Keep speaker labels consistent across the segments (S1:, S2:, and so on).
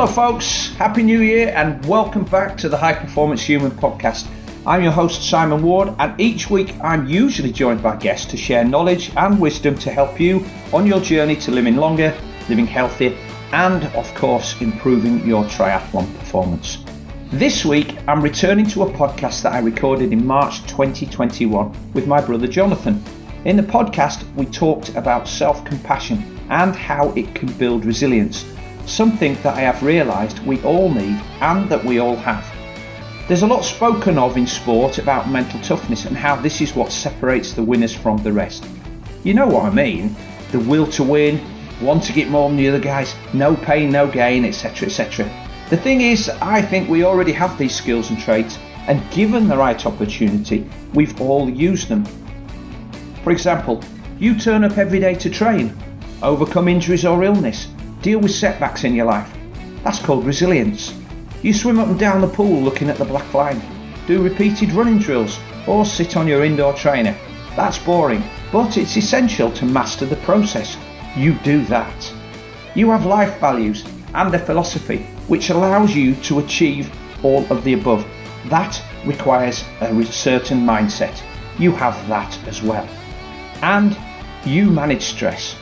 S1: Hello, folks. Happy New Year and welcome back to the High Performance Human podcast. I'm your host, Simon Ward, and each week I'm usually joined by guests to share knowledge and wisdom to help you on your journey to living longer, living healthier, and of course, improving your triathlon performance. This week, I'm returning to a podcast that I recorded in March 2021 with my brother Jonathan. In the podcast, we talked about self compassion and how it can build resilience, something that I have realised we all need and that we all have. There's a lot spoken of in sport about mental toughness and how this is what separates the winners from the rest. You know what I mean? The will to win, want to get more than the other guys, no pain, no gain, etc. etc. The thing is, I think we already have these skills and traits, and given the right opportunity, we've all used them. For example, you turn up every day to train, overcome injuries or illness, deal with setbacks in your life. That's called resilience. You swim up and down the pool looking at the black line, do repeated running drills, or sit on your indoor trainer. That's boring, but it's essential to master the process. You do that. You have life values and a philosophy which allows you to achieve all of the above. That requires a certain mindset. You have that as well. And you manage stress.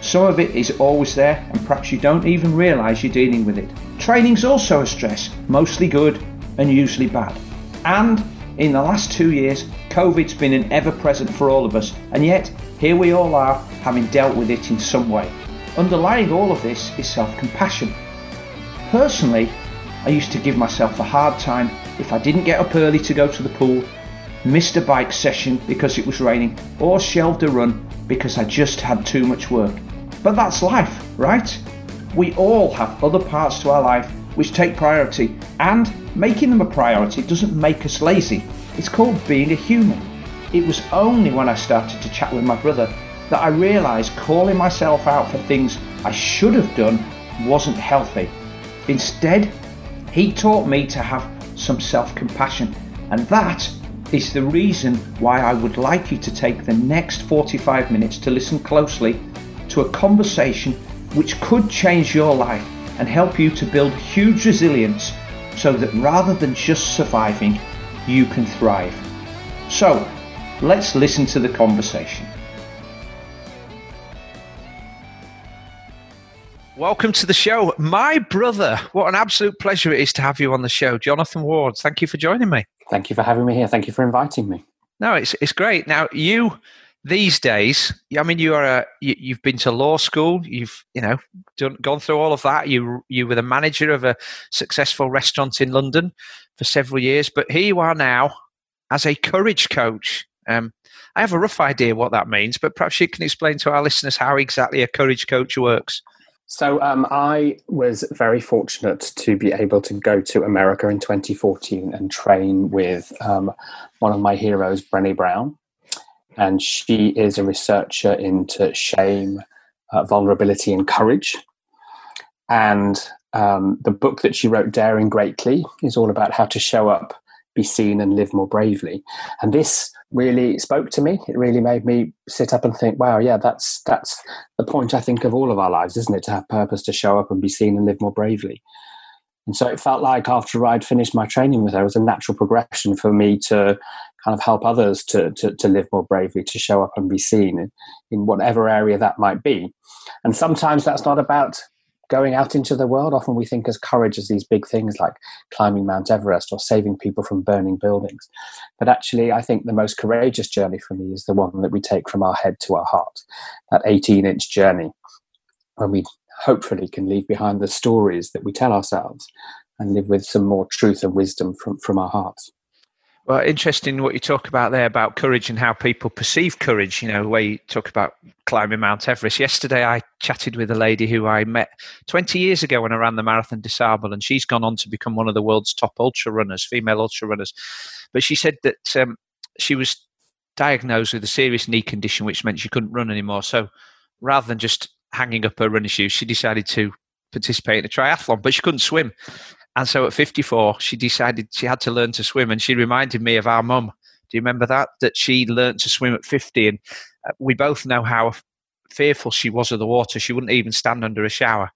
S1: Some of it is always there, and perhaps you don't even realise you're dealing with it. Training's also a stress, mostly good and usually bad. And in the last two years, COVID's been an ever present for all of us, and yet here we all are having dealt with it in some way. Underlying all of this is self compassion Personally, I used to give myself a hard time if I didn't get up early to go to the pool, missed a bike session because it was raining, or shelved a run because I just had too much work. But that's life, right? We all have other parts to our life which take priority, and making them a priority doesn't make us lazy. It's called being a human. It was only when I started to chat with my brother that I realised calling myself out for things I should have done wasn't healthy. Instead, he taught me to have some self compassion, and that is the reason why I would like you to take the next 45 minutes to listen closely to a conversation which could change your life and help you to build huge resilience so that rather than just surviving, you can thrive. So, let's listen to the conversation. Welcome to the show. My brother, what an absolute pleasure it is to have you on the show. Jonathan Ward, thank you for joining me.
S2: Thank you for having me here. Thank you for inviting me.
S1: No, it's, it's great. Now, you these days, I mean, you are a, you, have been to law school. You've you know done, gone through all of that. You you were the manager of a successful restaurant in London for several years, but here you are now as a courage coach. Um, I have a rough idea what that means, but perhaps you can explain to our listeners how exactly a courage coach works.
S2: So um, I was very fortunate to be able to go to America in 2014 and train with um, one of my heroes, Brené Brown. And she is a researcher into shame, uh, vulnerability, and courage. And um, the book that she wrote, Daring Greatly, is all about how to show up, be seen, and live more bravely. And this really spoke to me. It really made me sit up and think, wow, yeah, that's that's the point I think of all of our lives, isn't it? To have purpose, to show up and be seen and live more bravely. And so it felt like after I'd finished my training with her, it was a natural progression for me to kind of help others to, to, to live more bravely, to show up and be seen in, in whatever area that might be. And sometimes that's not about going out into the world, often we think as courage as these big things like climbing Mount Everest or saving people from burning buildings. But actually, I think the most courageous journey for me is the one that we take from our head to our heart, that 18 inch journey, when we hopefully can leave behind the stories that we tell ourselves and live with some more truth and wisdom from, from our hearts.
S1: Well, interesting what you talk about there about courage and how people perceive courage. You know, where you talk about climbing Mount Everest. Yesterday, I chatted with a lady who I met 20 years ago when I ran the Marathon des Sables, and she's gone on to become one of the world's top ultra runners, female ultra runners. But she said that um, she was diagnosed with a serious knee condition, which meant she couldn't run anymore. So rather than just hanging up her running shoes, she decided to participate in a triathlon, but she couldn't swim. And so at 54, she decided she had to learn to swim. And she reminded me of our mum. Do you remember that? That she learned to swim at 50. And uh, we both know how fearful she was of the water. She wouldn't even stand under a shower.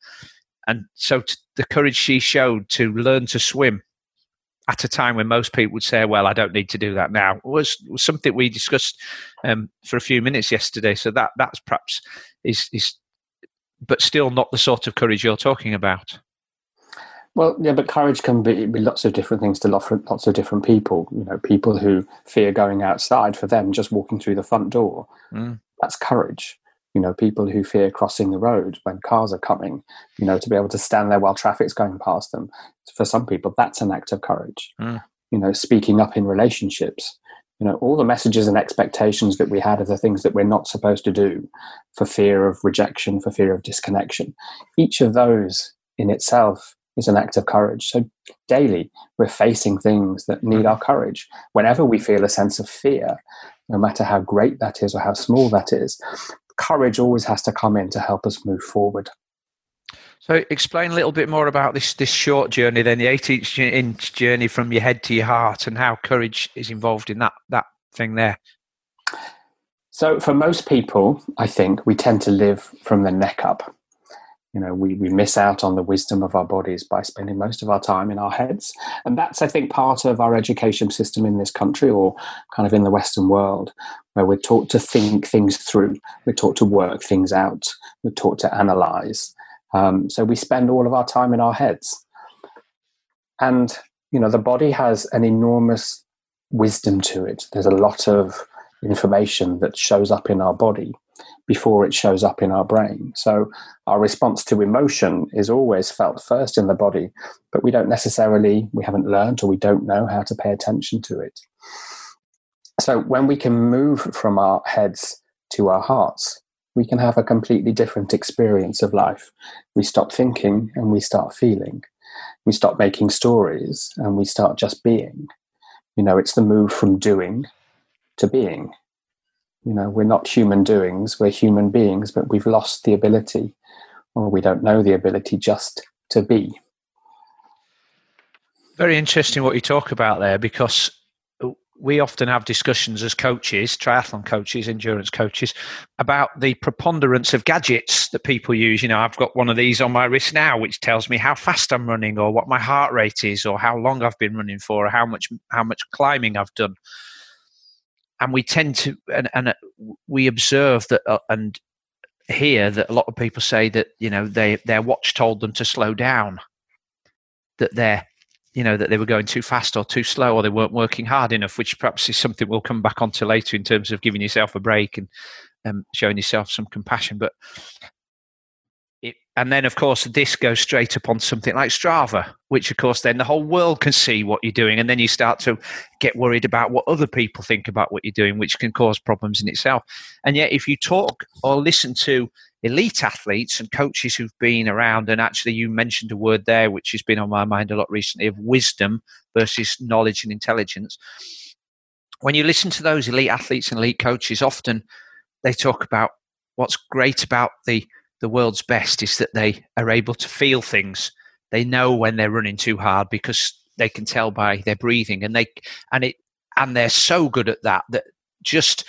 S1: And so t- the courage she showed to learn to swim at a time when most people would say, "Well, I don't need to do that now," was, was something we discussed um, for a few minutes yesterday. So that that's perhaps is is, but still not the sort of courage you're talking about.
S2: Well, yeah, but courage can be, be lots of different things to lots of different people. You know, people who fear going outside, for them, just walking through the front door, mm. that's courage. You know, people who fear crossing the road when cars are coming, you know, to be able to stand there while traffic's going past them. For some people, that's an act of courage. Mm. You know, speaking up in relationships, you know all the messages and expectations that we had of the things that we're not supposed to do for fear of rejection for fear of disconnection each of those in itself is an act of courage. So daily, we're facing things that need our mm. courage. Whenever we feel a sense of fear, no matter how great that is or how small that is, courage always has to come in to help us move forward.
S1: So, explain a little bit more about this this short journey, then the 18 inch journey from your head to your heart, and how courage is involved in that that thing there.
S2: So, for most people, I think we tend to live from the neck up you know we, we miss out on the wisdom of our bodies by spending most of our time in our heads. And that's i think part of our education system in this country or kind of in the western world where we're taught to think things through we're taught to work things out we're taught to analyze. Um, so we spend all of our time in our heads. And you know the body has an enormous wisdom to it. There's a lot of information that shows up in our body before it shows up in our brain. So our response to emotion is always felt first in the body, but we don't necessarily, we haven't learned or we don't know how to pay attention to it. So when we can move from our heads to our hearts, we can have a completely different experience of life. We stop thinking and we start feeling. We stop making stories and we start just being. You know, it's the move from doing to being. You know, we're not human doings, we're human beings, but we've lost the ability, or we don't know the ability just to be.
S1: Very interesting what you talk about there because we often have discussions as coaches, triathlon coaches, endurance coaches, about the preponderance of gadgets that people use. You know, I've got one of these on my wrist now, which tells me how fast I'm running, or what my heart rate is, or how long I've been running for, or how much how much climbing I've done and we tend to and, and uh, we observe that uh, and hear that a lot of people say that you know they their watch told them to slow down. That they're you know that they were going too fast or too slow or they weren't working hard enough which perhaps is something we'll come back onto later in terms of giving yourself a break and um, showing yourself some compassion. But and then of course this goes straight up on something like strava which of course then the whole world can see what you're doing. And then you start to get worried about what other people think about what you're doing which can cause problems in itself. And yet if you talk or listen to elite athletes and coaches who've been around and actually you mentioned a word there which has been on my mind a lot recently of wisdom versus knowledge and intelligence. When you listen to those elite athletes and elite coaches often they talk about what's great about the the world's best is that they are able to feel things. They know when they're running too hard because they can tell by their breathing, and they and it and they're so good at that that just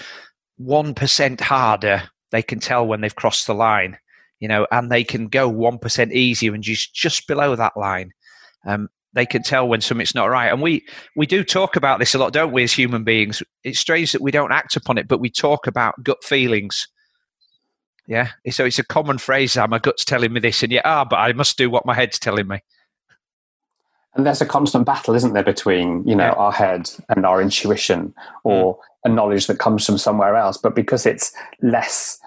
S1: one percent harder they can tell when they've crossed the line. You know, and they can go one percent easier and just just below that line. Um, they can tell when something's not right. And we we do talk about this a lot, don't we, as human beings? It's strange that we don't act upon it, but we talk about gut feelings yeah. So it's a common phrase. Ah, my gut's telling me this, and yet, ah, but I must do what my head's telling me.
S2: And there's a constant battle, isn't there, between you know yeah. our head and our intuition, or mm. a knowledge that comes from somewhere else. But because it's less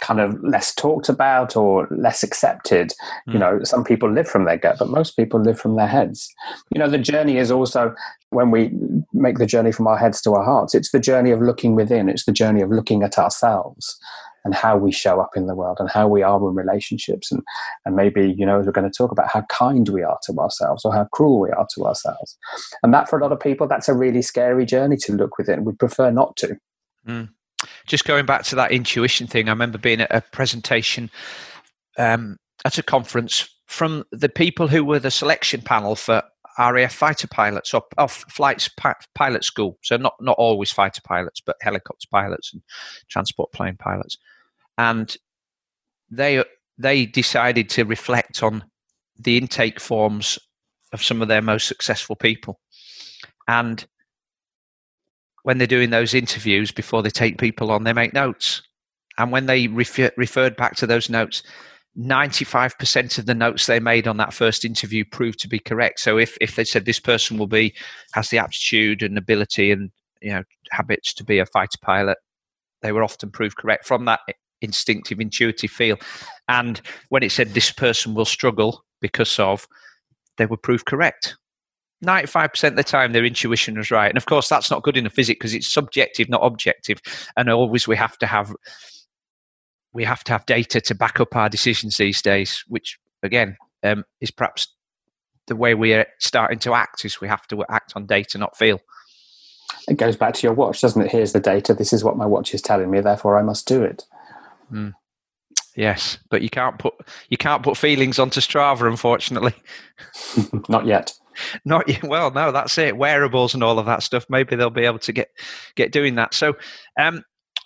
S2: kind of less talked about or less accepted. Mm. You know, some people live from their gut, but most people live from their heads. You know, the journey is also when we make the journey from our heads to our hearts, it's the journey of looking within, it's the journey of looking at ourselves and how we show up in the world and how we are in relationships and and maybe you know we're going to talk about how kind we are to ourselves or how cruel we are to ourselves and that for a lot of people that's a really scary journey to look within we prefer not to mm.
S1: just going back to that intuition thing i remember being at a presentation um, at a conference from the people who were the selection panel for RAF fighter pilots or, or flights pilot school. So not not always fighter pilots, but helicopter pilots and transport plane pilots and they they decided to reflect on the intake forms of some of their most successful people. And when they're doing those interviews before they take people on, they make notes. And when they refer, referred back to those notes, 95% of the notes they made on that first interview proved to be correct. So if, if they said this person will be, has the aptitude and ability and, you know, habits to be a fighter pilot, they were often proved correct from that instinctive, intuitive feel. And when it said this person will struggle because of, they were proved correct. 95% of the time their intuition was right. And of course, that's not good enough, is it? Because it's subjective, not objective. And always we have to have we have to have data to back up our decisions these days, which again um, is perhaps the way we are starting to act is we have to act on data, not feel.
S2: It goes back to your watch, doesn't it? Here's the data. This is what my watch is telling me. Therefore, I must do it.
S1: Mm. Yes, but you can't put you can't put feelings onto Strava, unfortunately.
S2: Not yet.
S1: Not yet. Well, no, that's it. Wearables and all of that stuff. Maybe they'll be able to get get doing that. So, um,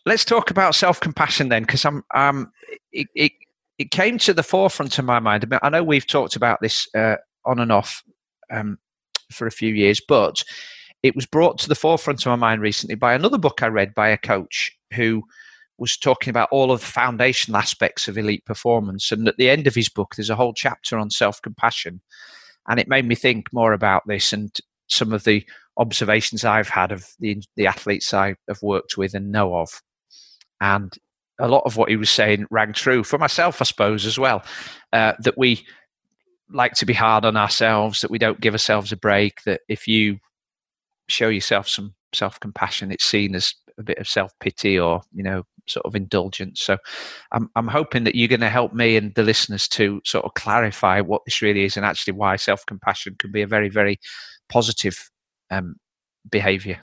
S1: let's talk about self compassion then, because I'm um, it, it it came to the forefront of my mind. I know we've talked about this uh, on and off um, for a few years, but it was brought to the forefront of my mind recently by another book I read by a coach who was talking about all of the foundational aspects of elite performance. And at the end of his book, there's a whole chapter on self compassion. And it made me think more about this and some of the observations I've had of the, the athletes I have worked with and know of. And a lot of what he was saying rang true for myself, I suppose, as well. Uh, that we like to be hard on ourselves, that we don't give ourselves a break, that if you show yourself some self compassion, it's seen as a bit of self pity or, you know, sort of indulgence. So I'm, I'm hoping that you're going to help me and the listeners to sort of clarify what this really is and actually why self compassion can be a very, very positive um, behavior.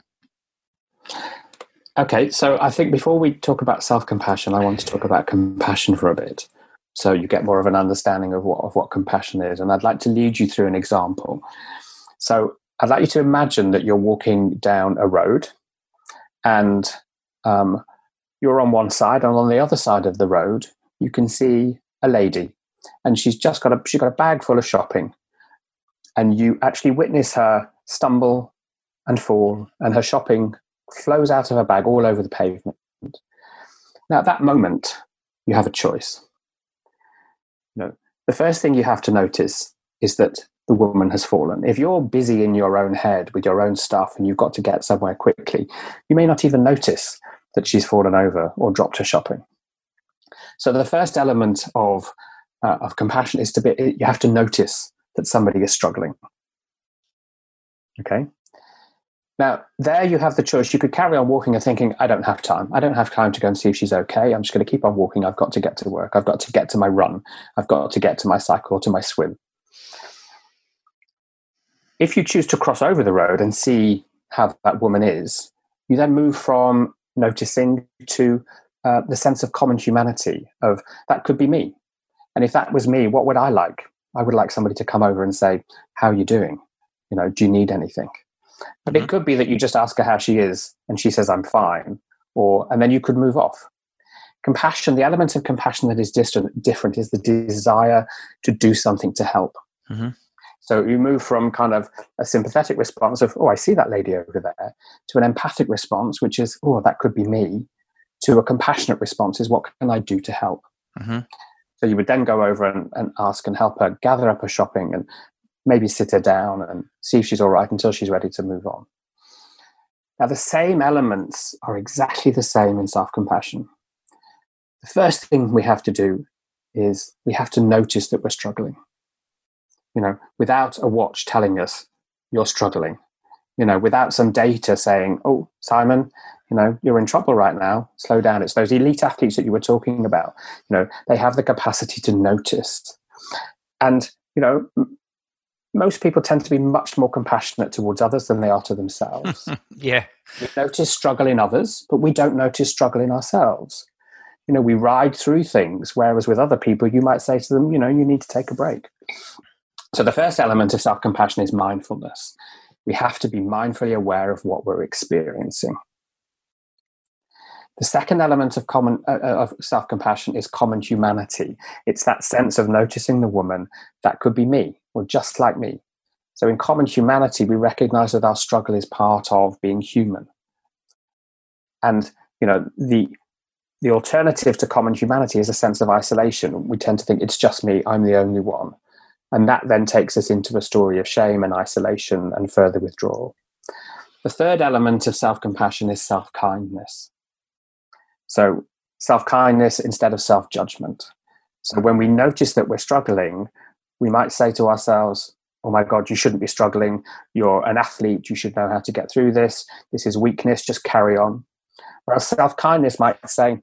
S2: Okay, so I think before we talk about self compassion, I want to talk about compassion for a bit. So you get more of an understanding of what, of what compassion is. And I'd like to lead you through an example. So I'd like you to imagine that you're walking down a road and um, you're on one side, and on the other side of the road, you can see a lady, and she's just got a she's got a bag full of shopping, and you actually witness her stumble and fall, and her shopping flows out of her bag all over the pavement. Now, at that moment, you have a choice. No, the first thing you have to notice is that the woman has fallen. If you're busy in your own head with your own stuff and you've got to get somewhere quickly, you may not even notice that she's fallen over or dropped her shopping. So the first element of uh, of compassion is to be you have to notice that somebody is struggling. Okay. Now, there you have the choice. You could carry on walking and thinking, I don't have time. I don't have time to go and see if she's okay. I'm just going to keep on walking. I've got to get to work. I've got to get to my run. I've got to get to my cycle to my swim. If you choose to cross over the road and see how that woman is, you then move from noticing to uh, the sense of common humanity of that could be me. And if that was me, what would I like? I would like somebody to come over and say, How are you doing? You know, do you need anything? But mm-hmm. it could be that you just ask her how she is and she says, I'm fine. Or, and then you could move off. Compassion, the element of compassion that is distant, different is the desire to do something to help. Mm-hmm. So you move from kind of a sympathetic response of, oh, I see that lady over there, to an empathic response, which is, oh, that could be me, to a compassionate response is, what can I do to help? Mm-hmm. So you would then go over and, and ask and help her gather up her shopping and maybe sit her down and see if she's all right until she's ready to move on. Now, the same elements are exactly the same in self compassion. The first thing we have to do is we have to notice that we're struggling you know, without a watch telling us you're struggling, you know, without some data saying, oh, Simon, you know, you're in trouble right now, slow down. It's those elite athletes that you were talking about. You know, they have the capacity to notice. And, you know, m- most people tend to be much more compassionate towards others than they are to themselves.
S1: yeah.
S2: We notice struggle in others, but we don't notice struggle in ourselves. You know, we ride through things, whereas with other people, you might say to them, you know, you need to take a break. So, the first element of self compassion is mindfulness. We have to be mindfully aware of what we're experiencing. The second element of common uh, uh of self compassion is common humanity. It's that sense of noticing the woman that could be me or just like me. So in common humanity, we recognize that our struggle is part of being human. And you know the the alternative to common humanity is a sense of isolation. We tend to think it's just me, I'm the only one. And that then takes us into a story of shame and isolation and further withdrawal. The third element of self compassion is self kindness. So, self kindness instead of self judgment. So, when we notice that we're struggling, we might say to ourselves, Oh my God, you shouldn't be struggling. You're an athlete. You should know how to get through this. This is weakness. Just carry on. Whereas self kindness might say,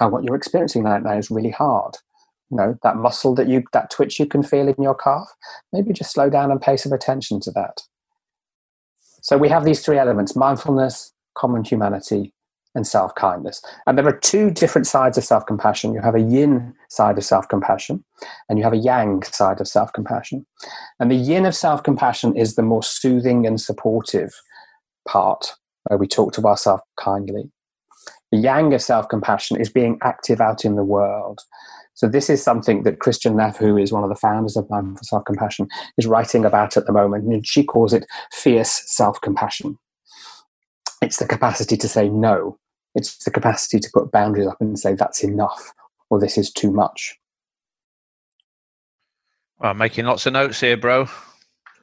S2: Well, what you're experiencing right now is really hard. You know, that muscle that you, that twitch you can feel in your calf, maybe just slow down and pay some attention to that. So we have these three elements mindfulness, common humanity, and self kindness. And there are two different sides of self compassion. You have a yin side of self compassion, and you have a yang side of self compassion. And the yin of self compassion is the more soothing and supportive part, where we talk to ourselves kindly. The yang of self compassion is being active out in the world. So this is something that Kristin Neff, who is one of the founders of Mindful Self Compassion, is writing about at the moment, and she calls it fierce self compassion. It's the capacity to say no. It's the capacity to put boundaries up and say that's enough or this is too much.
S1: Well, I'm making lots of notes here, bro.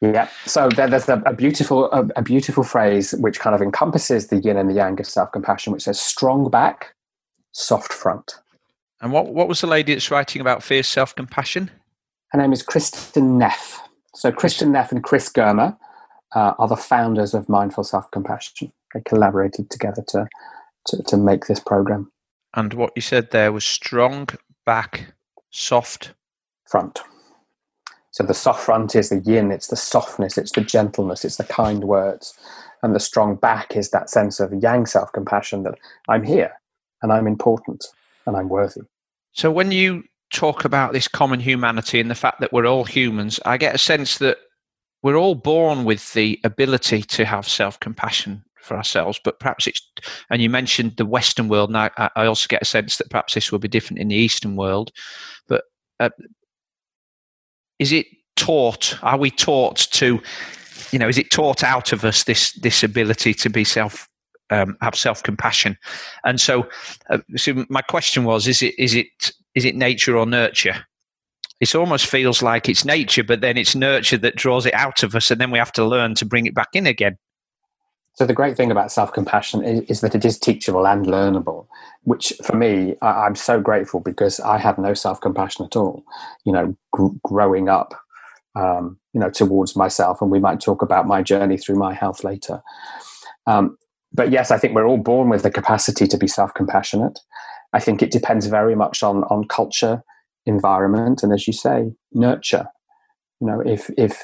S2: Yeah. So there's a, a beautiful a, a, beautiful phrase which kind of encompasses the yin and the yang of self compassion, which says strong back, soft front.
S1: And what, what was the lady that's writing about fierce self compassion?
S2: Her name is Kristin Neff. So Kristin Neff and Chris Germer uh, are the founders of Mindful Self Compassion. They collaborated together to, to, to make this program.
S1: And what you said there was strong back, soft
S2: front. So the soft front is the yin, it's the softness, it's the gentleness, it's the kind words. And the strong back is that sense of yang self compassion that I'm here and I'm important and I'm worthy.
S1: So when you talk about this common humanity and the fact that we're all humans, I get a sense that we're all born with the ability to have self compassion for ourselves, but perhaps it's, and you mentioned the Western world, and I, I, also get a sense that perhaps this will be different in the Eastern world. But uh, is it taught? Are we taught to, you know, is it taught out of us this this ability to be self um, have self compassion. And so, uh, so my question was: Is it is it is it nature or nurture? It almost feels like it's nature, but then it's nurture that draws it out of us, and then we have to learn to bring it back in again.
S2: So the great thing about self-compassion is, is, that it is teachable and learnable, which for me, I, am so grateful because I had no self-compassion at all. You know, gr- growing up, um, you know, towards myself, and we might talk about my journey through my health later. Um, but yes, I think we're all born with the capacity to be self compassionate. I think it depends very much on on culture, environment, and as you say, nurture. You know, if if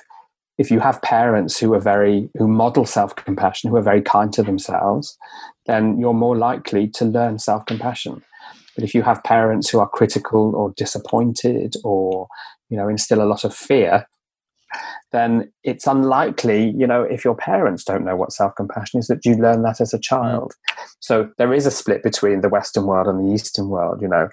S2: if you have parents who are very who model self compassion, who are very kind to themselves, then you're more likely to learn self compassion. But if you have parents who are critical or disappointed or you know instill a lot of fear, then it's unlikely, you know, if your parents don't know what self compassion is, that you learn that as a child. So there is a split between the Western world and the Eastern world. You know,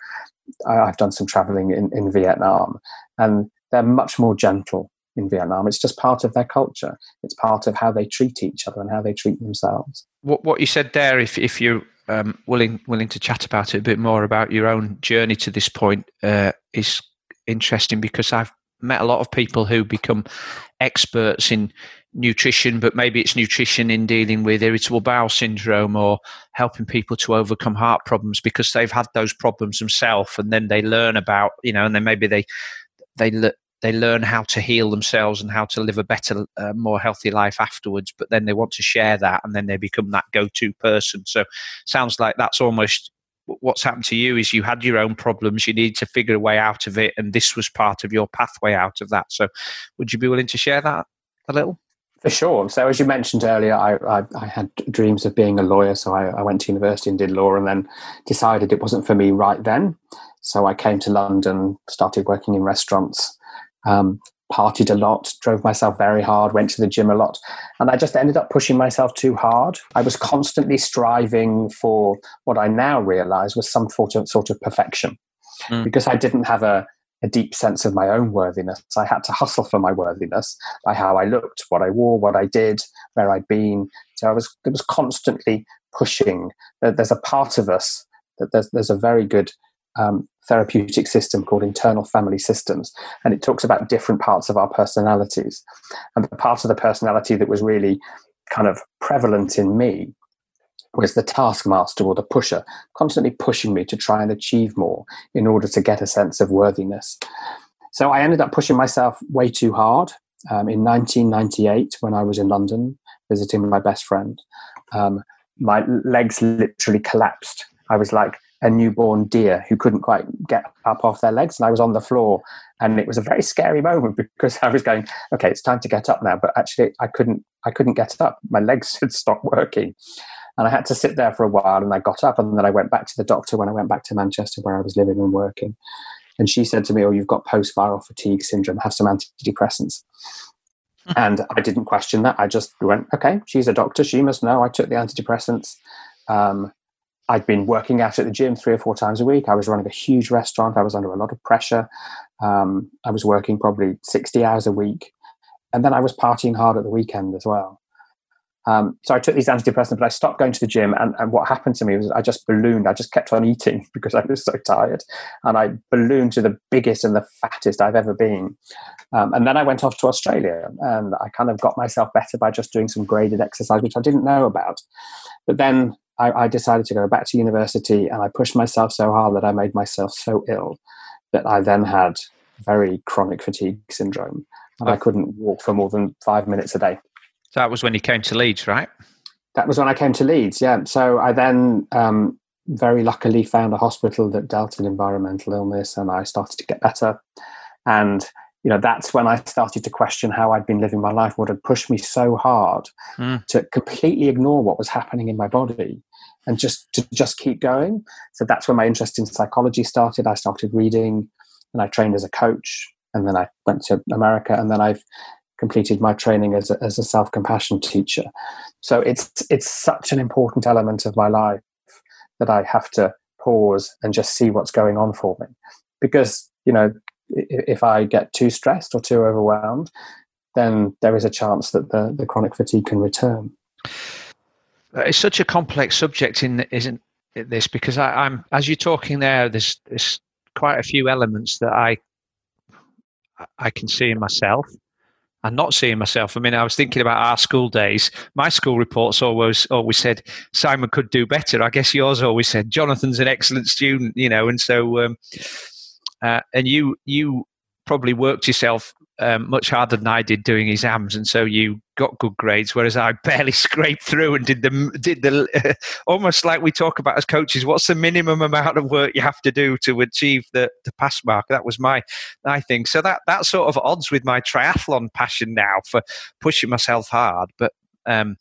S2: I've done some traveling in, in Vietnam, and they're much more gentle in Vietnam. It's just part of their culture. It's part of how they treat each other and how they treat themselves.
S1: What what you said there, if if you're um, willing willing to chat about it a bit more about your own journey to this point, uh, is interesting because I've met a lot of people who become experts in nutrition, but maybe it's nutrition in dealing with irritable bowel syndrome or helping people to overcome heart problems because they've had those problems themselves, and then they learn about you know, and then maybe they they they learn how to heal themselves and how to live a better, uh, more healthy life afterwards. But then they want to share that, and then they become that go-to person. So, sounds like that's almost what's happened to you is you had your own problems you need to figure a way out of it and this was part of your pathway out of that. So would you be willing to share that a little?
S2: For sure. So as you mentioned earlier i, I, I had dreams of being a lawyer so I, I, went to university and did law and then decided it wasn't for me right then. So i came to london started working in restaurants um, partied a lot, drove myself very hard, went to the gym a lot, and I just ended up pushing myself too hard. I was constantly striving for what I now realize was some sort of sort of perfection, mm. because I didn't have a a deep sense of my own worthiness. I had to hustle for my worthiness by how I looked, what I wore, what I did, where I'd been. So I was it was constantly pushing. There's a part of us that there's, there's a very good um, therapeutic system called internal family systems, and it talks about different parts of our personalities. And the part of the personality that was really kind of prevalent in me was the taskmaster or the pusher, constantly pushing me to try and achieve more in order to get a sense of worthiness. So I ended up pushing myself way too hard. Um, in 1998, when I was in London visiting my best friend, um, my legs literally collapsed. I was like a newborn deer who couldn't quite get up off their legs, and I was on the floor. And it was a very scary moment because I was going, "Okay, it's time to get up now," but actually, I couldn't. I couldn't get up. My legs had stopped working, and I had to sit there for a while. And I got up, and then I went back to the doctor when I went back to Manchester, where I was living and working. And she said to me, "Oh, you've got post-viral fatigue syndrome. Have some antidepressants." and I didn't question that. I just went, okay, she's a doctor. She must know. I took the antidepressants. Um, I'd been working out at the gym three or four times a week. I was running a huge restaurant. I was under a lot of pressure. Um, I was working probably 60 hours a week. And then I was partying hard at the weekend as well. Um, so I took these antidepressants, but I stopped going to the gym. And, and, what happened to me was I just ballooned. I just kept on eating because I was so tired. And I ballooned to the biggest and the fattest I've ever been. Um, and then I went off to Australia and I kind of got myself better by just doing some graded exercise, which I didn't know about. But then I, I decided to go back to university and I pushed myself so hard that I made myself so ill that I then had very chronic fatigue syndrome. And I couldn't walk for more than five minutes a day.
S1: So that was when you came to Leeds, right?
S2: That was when I came to Leeds, yeah. So I then um, very luckily found a hospital that dealt in environmental illness and I started to get better. And you know that's when i started to question how i'd been living my life what had pushed me so hard mm. to completely ignore what was happening in my body and just to just keep going. So that's when my interest in psychology started. I started reading and i trained as a coach and then i went to america and then i've completed my training as a, as a self-compassion teacher. So it's it's such an important element of my life that i have to pause and just see what's going on for me. Because you know if I get too stressed or too overwhelmed, then there is a chance that the, the chronic fatigue can return.
S1: Uh, it's such a complex subject, in isn't this? Because I, am as you're talking there, there's, there's quite a few elements that I I can see in myself. and not seeing myself. I mean, I was thinking about our school days. My school reports always always said Simon could do better. I guess yours always said Jonathan's an excellent student, you know. And so, um, uh, and you you probably worked yourself um, much harder than I did doing exams, and so you got good grades, whereas I barely scraped through and did the did the almost like we talk about as coaches. What's the minimum amount of work you have to do to achieve the, the pass mark? That was my my thing. So that that sort of odds with my triathlon passion now for pushing myself hard, but. Um,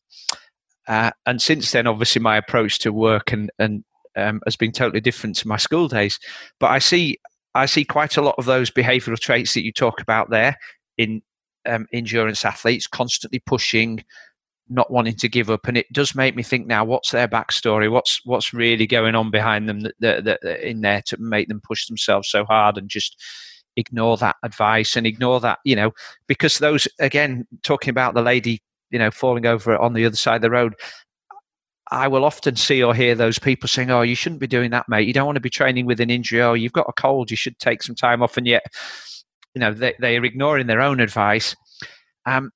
S1: uh, and since then, obviously, my approach to work and and um, has been totally different to my school days. But I see I see quite a lot of those behavioural traits that you talk about there in um, endurance athletes, constantly pushing, not wanting to give up, and it does make me think now: what's their backstory? What's what's really going on behind them that, that, that in there to make them push themselves so hard and just ignore that advice and ignore that, you know, because those again talking about the lady, you know, falling over on the other side of the road. I will often see or hear those people saying, "Oh, you shouldn't be doing that, mate. You don't want to be training with an injury. Oh, you've got a cold. You should take some time off." And yet, you know, they, they are ignoring their own advice. Um,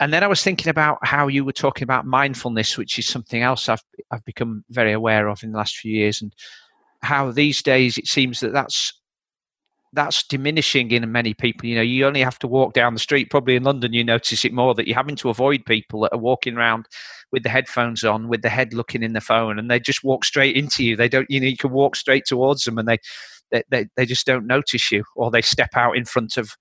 S1: and then I was thinking about how you were talking about mindfulness, which is something else I've I've become very aware of in the last few years, and how these days it seems that that's that's diminishing in many people. You know, you only have to walk down the street. Probably in London, you notice it more that you're having to avoid people that are walking around with the headphones on, with the head looking in the phone, and they just walk straight into you. They don't, you know, you can walk straight towards them, and they, they, they, they just don't notice you, or they step out in front of,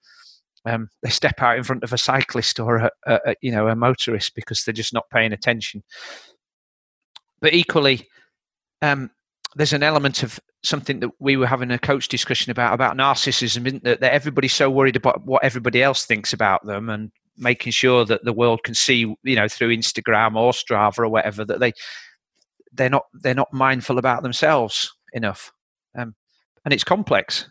S1: um, they step out in front of a cyclist or a, a, a you know a motorist because they're just not paying attention. But equally, um, there's an element of something that we were having a coach discussion about about narcissism, isn't that? That everybody's so worried about what everybody else thinks about them and making sure that the world can see, you know, through Instagram or Strava or whatever, that they they're not they're not mindful about themselves enough, um, and it's complex.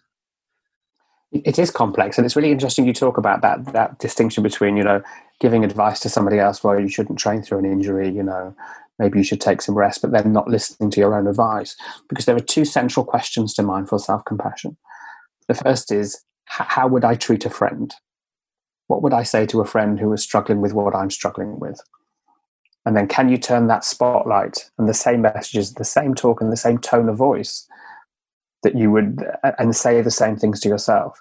S2: It is complex, and it's really interesting you talk about that that distinction between you know giving advice to somebody else, well, you shouldn't train through an injury, you know, maybe you should take some rest, but then not listening to your own advice. Because there are two central questions to mindful self compassion. The first is, how would I treat a friend? What would I say to a friend who is struggling with what I'm struggling with? And then, can you turn that spotlight and the same messages, the same talk, and the same tone of voice that you would, and say the same things to yourself?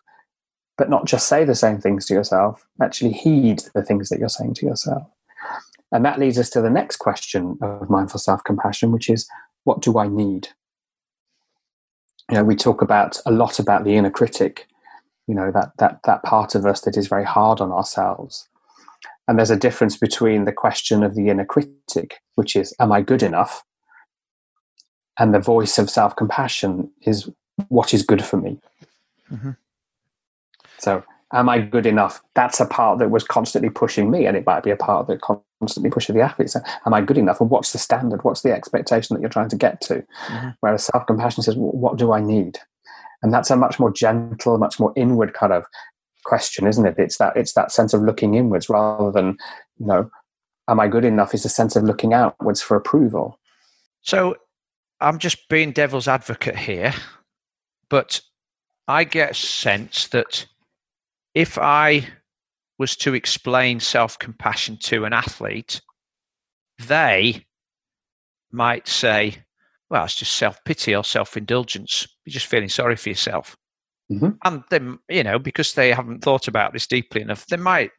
S2: But not just say the same things to yourself, actually heed the things that you're saying to yourself. And that leads us to the next question of mindful self compassion, which is what do I need? You know, we talk about a lot about the inner critic, you know, that, that, that part of us that is very hard on ourselves. And there's a difference between the question of the inner critic, which is, am I good enough? And the voice of self compassion is, what is good for me? Mm-hmm. So, am I good enough? That's a part that was constantly pushing me, and it might be a part that constantly pushes the athletes. Am I good enough? And what's the standard? What's the expectation that you're trying to get to? Mm-hmm. Whereas self compassion says, well, what do I need? And that's a much more gentle, much more inward kind of question, isn't it? It's that it's that sense of looking inwards rather than, you know, am I good enough? Is a sense of looking outwards for approval.
S1: So I'm just being devil's advocate here, but I get a sense that if I was to explain self compassion to an athlete, they might say, well, it's just self pity or self indulgence. You're just feeling sorry for yourself. Mm-hmm. And then, you know, because they haven't thought about this deeply enough, they might,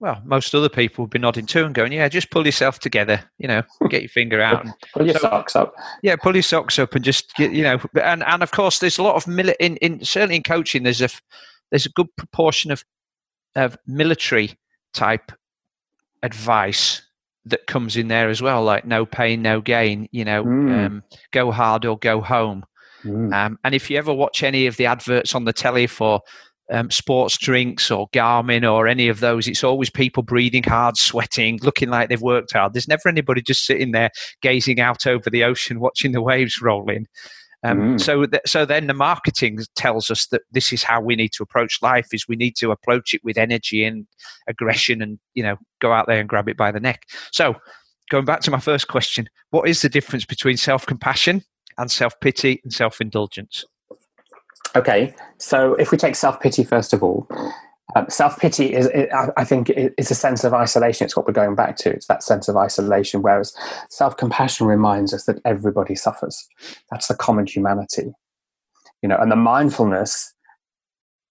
S1: well, most other people would be nodding to and going, yeah, just pull yourself together, you know, get your finger out. And,
S2: pull your so, socks up.
S1: Yeah, pull your socks up and just, get, you know, and, and of course, there's a lot of, mili- in, in certainly in coaching, there's a, there's a good proportion of of military type advice that comes in there as well, like no pain, no gain. You know, mm. um, go hard or go home. Mm. Um, and if you ever watch any of the adverts on the telly for um, sports drinks or Garmin or any of those, it's always people breathing hard, sweating, looking like they've worked hard. There's never anybody just sitting there gazing out over the ocean, watching the waves rolling. Um, mm. So, th- so then the marketing tells us that this is how we need to approach life: is we need to approach it with energy and aggression, and you know, go out there and grab it by the neck. So, going back to my first question, what is the difference between self-compassion and self-pity and self-indulgence?
S2: Okay, so if we take self-pity first of all, um, Self pity is, it, I think, it's a sense of isolation. It's what we're going back to. It's that sense of isolation. Whereas self compassion reminds us that everybody suffers. That's the common humanity, you know. And the mindfulness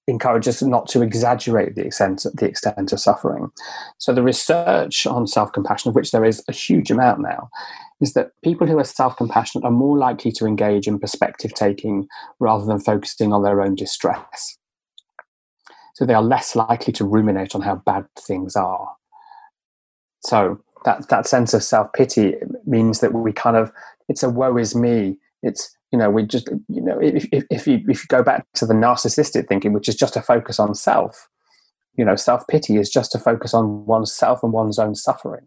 S2: encourages not to exaggerate the extent the extent of suffering. So the research on self compassion, of which there is a huge amount now, is that people who are self compassionate are more likely to engage in perspective taking rather than focusing on their own distress. So they are less likely to ruminate on how bad things are. So that that sense of self pity means that we kind of it's a woe is me. It's you know we just you know if, if, if you if you go back to the narcissistic thinking, which is just a focus on self, you know self pity is just to focus on oneself and one's own suffering.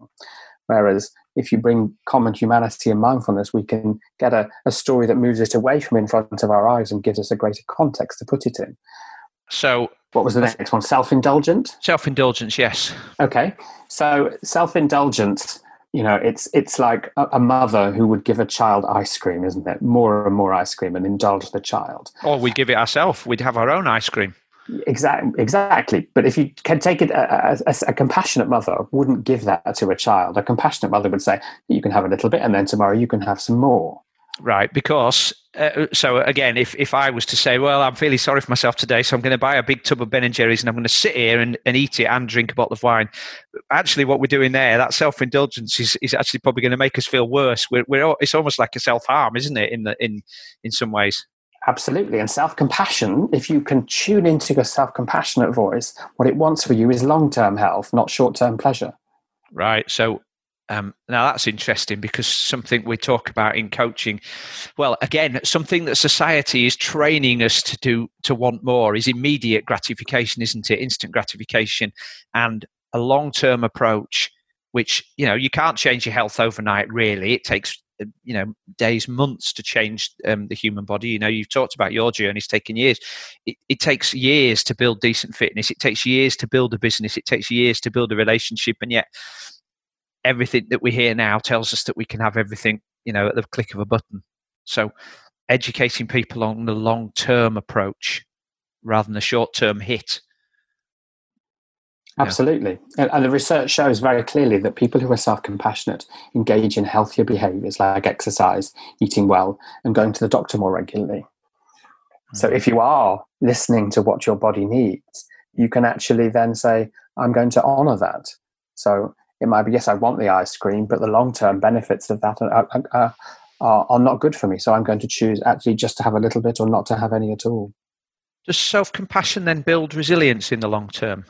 S2: Whereas if you bring common humanity and mindfulness, we can get a, a story that moves it away from in front of our eyes and gives us a greater context to put it in.
S1: So
S2: what was the next one? Self indulgent?
S1: Self indulgence, yes.
S2: Okay. So self indulgence, you know, it's it's like a, a, mother who would give a child ice cream, isn't it? More and more ice cream and indulge the child.
S1: Or we give it ourselves. We'd have our own ice cream.
S2: Exactly, exactly. But if you can take it, a, a, a, compassionate mother wouldn't give that to a child. A compassionate mother would say, "You can have a little bit, and then tomorrow you can have some more."
S1: Right, because uh, so again, if, if I was to say, well, I'm feeling sorry for myself today, so I'm going to buy a big tub of Ben and Jerry's and I'm going to sit here and, and eat it and drink a bottle of wine. Actually, what we're doing there, that self indulgence, is, is actually probably going to make us feel worse. We're, we're it's almost like a self harm, isn't it? In the in in some ways.
S2: Absolutely, and self compassion. If you can tune into your self compassionate voice, what it wants for you is long term health, not short term pleasure.
S1: Right. So Um, now that's interesting because something we talk about in coaching, well, again, something that society is training us to do to want more is immediate gratification, isn't it? Instant gratification and a long-term approach, which you know you can't change your health overnight. Really, it takes uh, you know days, months to change um, the human body. You know, you've talked about your journey; it's taken years. It, it takes years to build decent fitness. It takes years to build a business. It takes years to build a relationship, and yet everything that we hear now tells us that we can have everything, you know, at the click of a button. So educating people on the long term approach rather than the short term hit.
S2: Absolutely. Yeah. And the research shows very clearly that people who are self compassionate engage in healthier behaviors like exercise, eating well, and going to the doctor more regularly. Mm-hmm. So if you are listening to what your body needs, you can actually then say, I'm going to honor that. So it might be yes i want the ice cream but the long term benefits of that are, are, are, are, not good for me. So i'm going to choose actually just to have a little bit or not to have any at all.
S1: Does self-compassion then build resilience in the long term?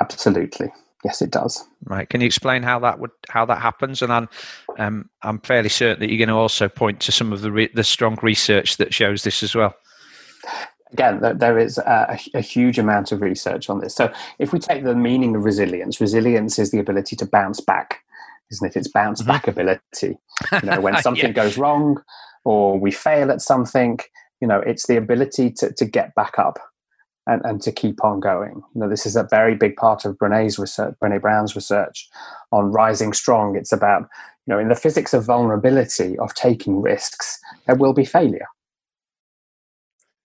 S2: Absolutely. Yes it does.
S1: Right. Can you explain how that would how that happens? And i'm um, i'm fairly certain that you're going to also point to some of the re- the strong research that shows this as well
S2: again, there is a, a, huge amount of research on this. So, if we take the meaning of resilience, resilience is the ability to bounce back, isn't it? It's bounce mm-hmm. back ability. You know, when something yeah. goes wrong or we fail at something, you know, it's the ability to, to get back up and, and to keep on going. You know, this is a very big part of Brene's research, Brene Brown's research on rising strong. It's about, you know, in the physics of vulnerability, of taking risks, there will be failure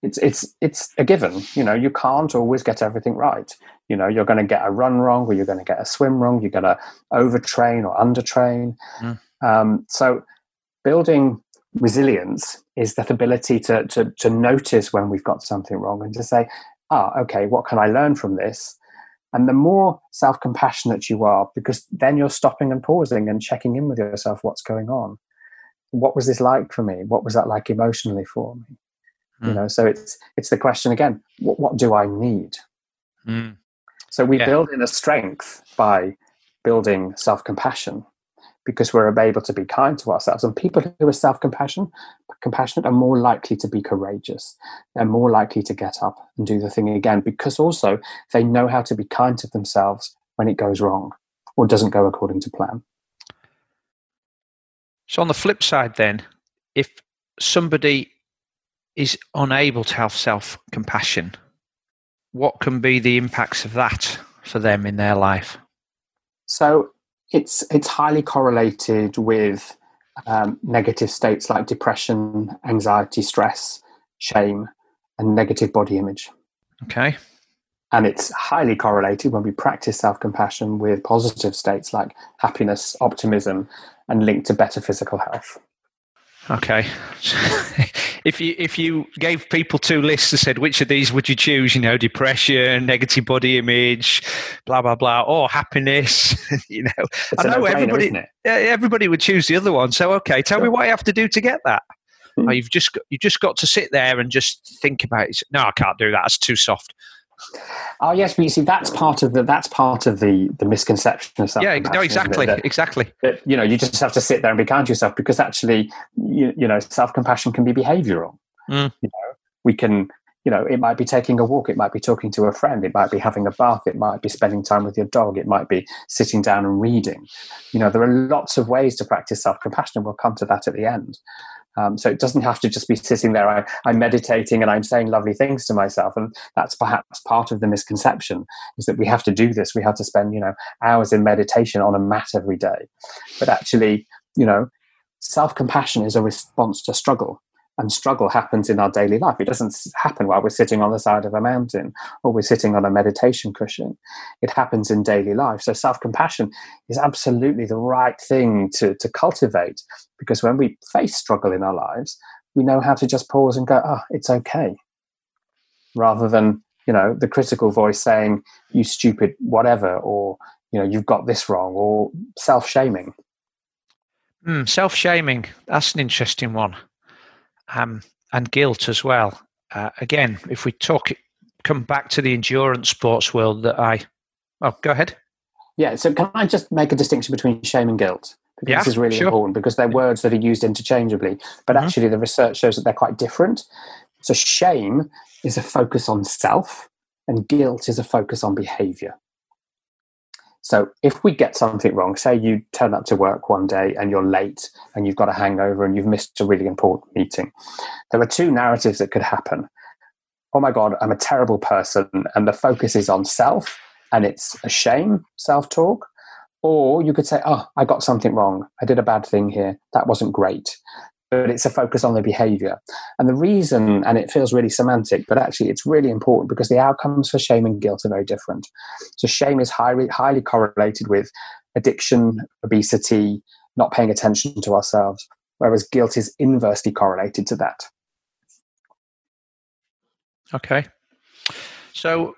S2: it's it's it's a given you know you can't always get everything right. You know you're going to get a run wrong or you're going to get a swim wrong you're going to overtrain or undertrain. Mm. um, so building resilience is that ability to, to to notice when we've got something wrong and to say ah okay what can i learn from this? And the more self-compassionate you are because then you're stopping and pausing and checking in with yourself what's going on. What was this like for me? What was that like emotionally for me mm. you know so it's it's the question again what, what do i need mm. so we yeah. build in a strength by building self-compassion because we're able to be kind to ourselves and people who are self-compassion compassionate are more likely to be courageous they're more likely to get up and do the thing again because also they know how to be kind to themselves when it goes wrong or doesn't go according to plan
S1: so on the flip side then if somebody is unable to have self compassion, what can be the impacts of that for them in their life?
S2: So it's it's highly correlated with um, negative states like depression, anxiety, stress, shame, and negative body image.
S1: Okay.
S2: And it's highly correlated when we practice self compassion with positive states like happiness, optimism, and linked to better physical health.
S1: Okay. if you if you gave people two lists and said which of these would you choose, you know, depression, negative body image, blah blah blah, or happiness, you know,
S2: it's I know everybody
S1: everybody would choose the other one. So okay, tell sure. me what you have to do to get that. Mm-hmm. Oh, you've just got, you've just got to sit there and just think about it. No, I can't do that. It's too soft.
S2: Oh yes, but you see, that's part of the that's part of the the misconception of self.
S1: Yeah, no, exactly, that, exactly.
S2: That, you know, you just have to sit there and be kind to yourself because actually, you, you know, self compassion can be behavioural. Mm. You know, we can, you know, it might be taking a walk, it might be talking to a friend, it might be having a bath, it might be spending time with your dog, it might be sitting down and reading. You know, there are lots of ways to practice self compassion, and we'll come to that at the end. Um, so it doesn't have to just be sitting there. I, I'm meditating and I'm saying lovely things to myself, and that's perhaps part of the misconception is that we have to do this. We have to spend you know hours in meditation on a mat every day, but actually, you know, self compassion is a response to struggle and struggle happens in our daily life. It doesn't happen while we're sitting on the side of a mountain or we're sitting on a meditation cushion. It happens in daily life. So self compassion is absolutely the right thing to, to cultivate because when we face struggle in our lives, we know how to just pause and go, oh, it's okay. Rather than, you know, the critical voice saying, you stupid whatever, or, you know, you've got this wrong, or self shaming.
S1: Mm, self shaming, that's an interesting one um, and guilt as well. Uh, again, if we talk, come back to the endurance sports world that I, oh, go ahead.
S2: Yeah. So can I just make a distinction between shame and guilt? Because
S1: yeah,
S2: this is really
S1: sure.
S2: important because they're words that are used interchangeably, but
S1: Mhm.
S2: actually the research shows that they're quite different. So shame is a focus on self, and guilt is a focus on behavior. So if we get something wrong, say you turn up to work one day and you're late and you've got a hangover and you've missed a really important meeting, there are two narratives that could happen. Oh my God, I'm a terrible person, and the focus is on self and it's a shame, self talk. Or you could say, Oh, I got something wrong. I did a bad thing here. That wasn't great. But it's a focus on the behavior. And the reason, and it feels really semantic, but actually it's really important because the outcomes for shame and guilt are very different. So shame is highly, highly correlated with addiction, obesity, not paying attention to ourselves, whereas guilt is inversely correlated to that.
S1: Okay. So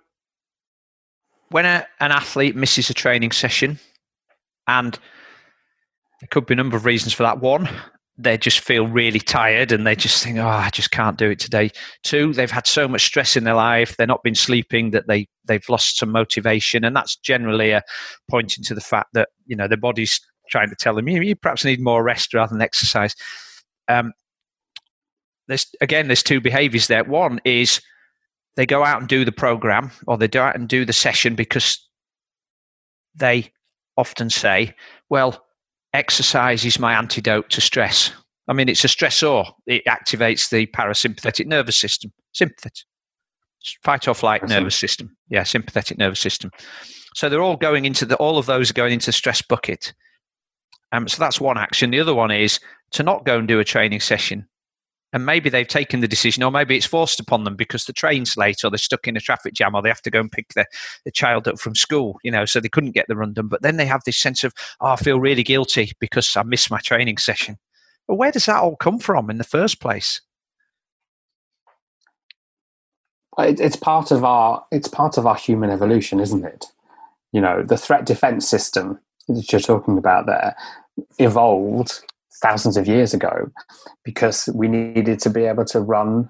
S1: when a, an athlete misses a training session, and there could be a number of reasons for that. One, they just feel really tired and they just think, oh, I just can't do it today. Two, they've had so much stress in their life, they're not been sleeping that they, they've lost some motivation. And that's generally a pointing to the fact that, you know, their body's trying to tell them, you, you perhaps need more rest rather than exercise. Um, there's, again, there's two behaviors there. One is they go out and do the program or they go out and do the session because they often say, well, exercise is my antidote to stress. I mean, it's a stressor. It activates the parasympathetic nervous system, sympathetic, fight or flight nervous system. Yeah, sympathetic nervous system. So they're all going into the, all of those are going into the stress bucket. Um, so that's one action. The other one is to not go and do a training session. And maybe they've taken the decision, or maybe it's forced upon them because the train's late, or they're stuck in a traffic jam, or they have to go and pick the, the child up from school, you know, so they couldn't get the run done. But then they have this sense of, oh, I feel really guilty because I missed my training session. But where does that all come from in the first place?
S2: It's part of our it's part of our human evolution, isn't it? You know, the threat defense system that you're talking about there evolved thousands of years ago because we needed to be able to run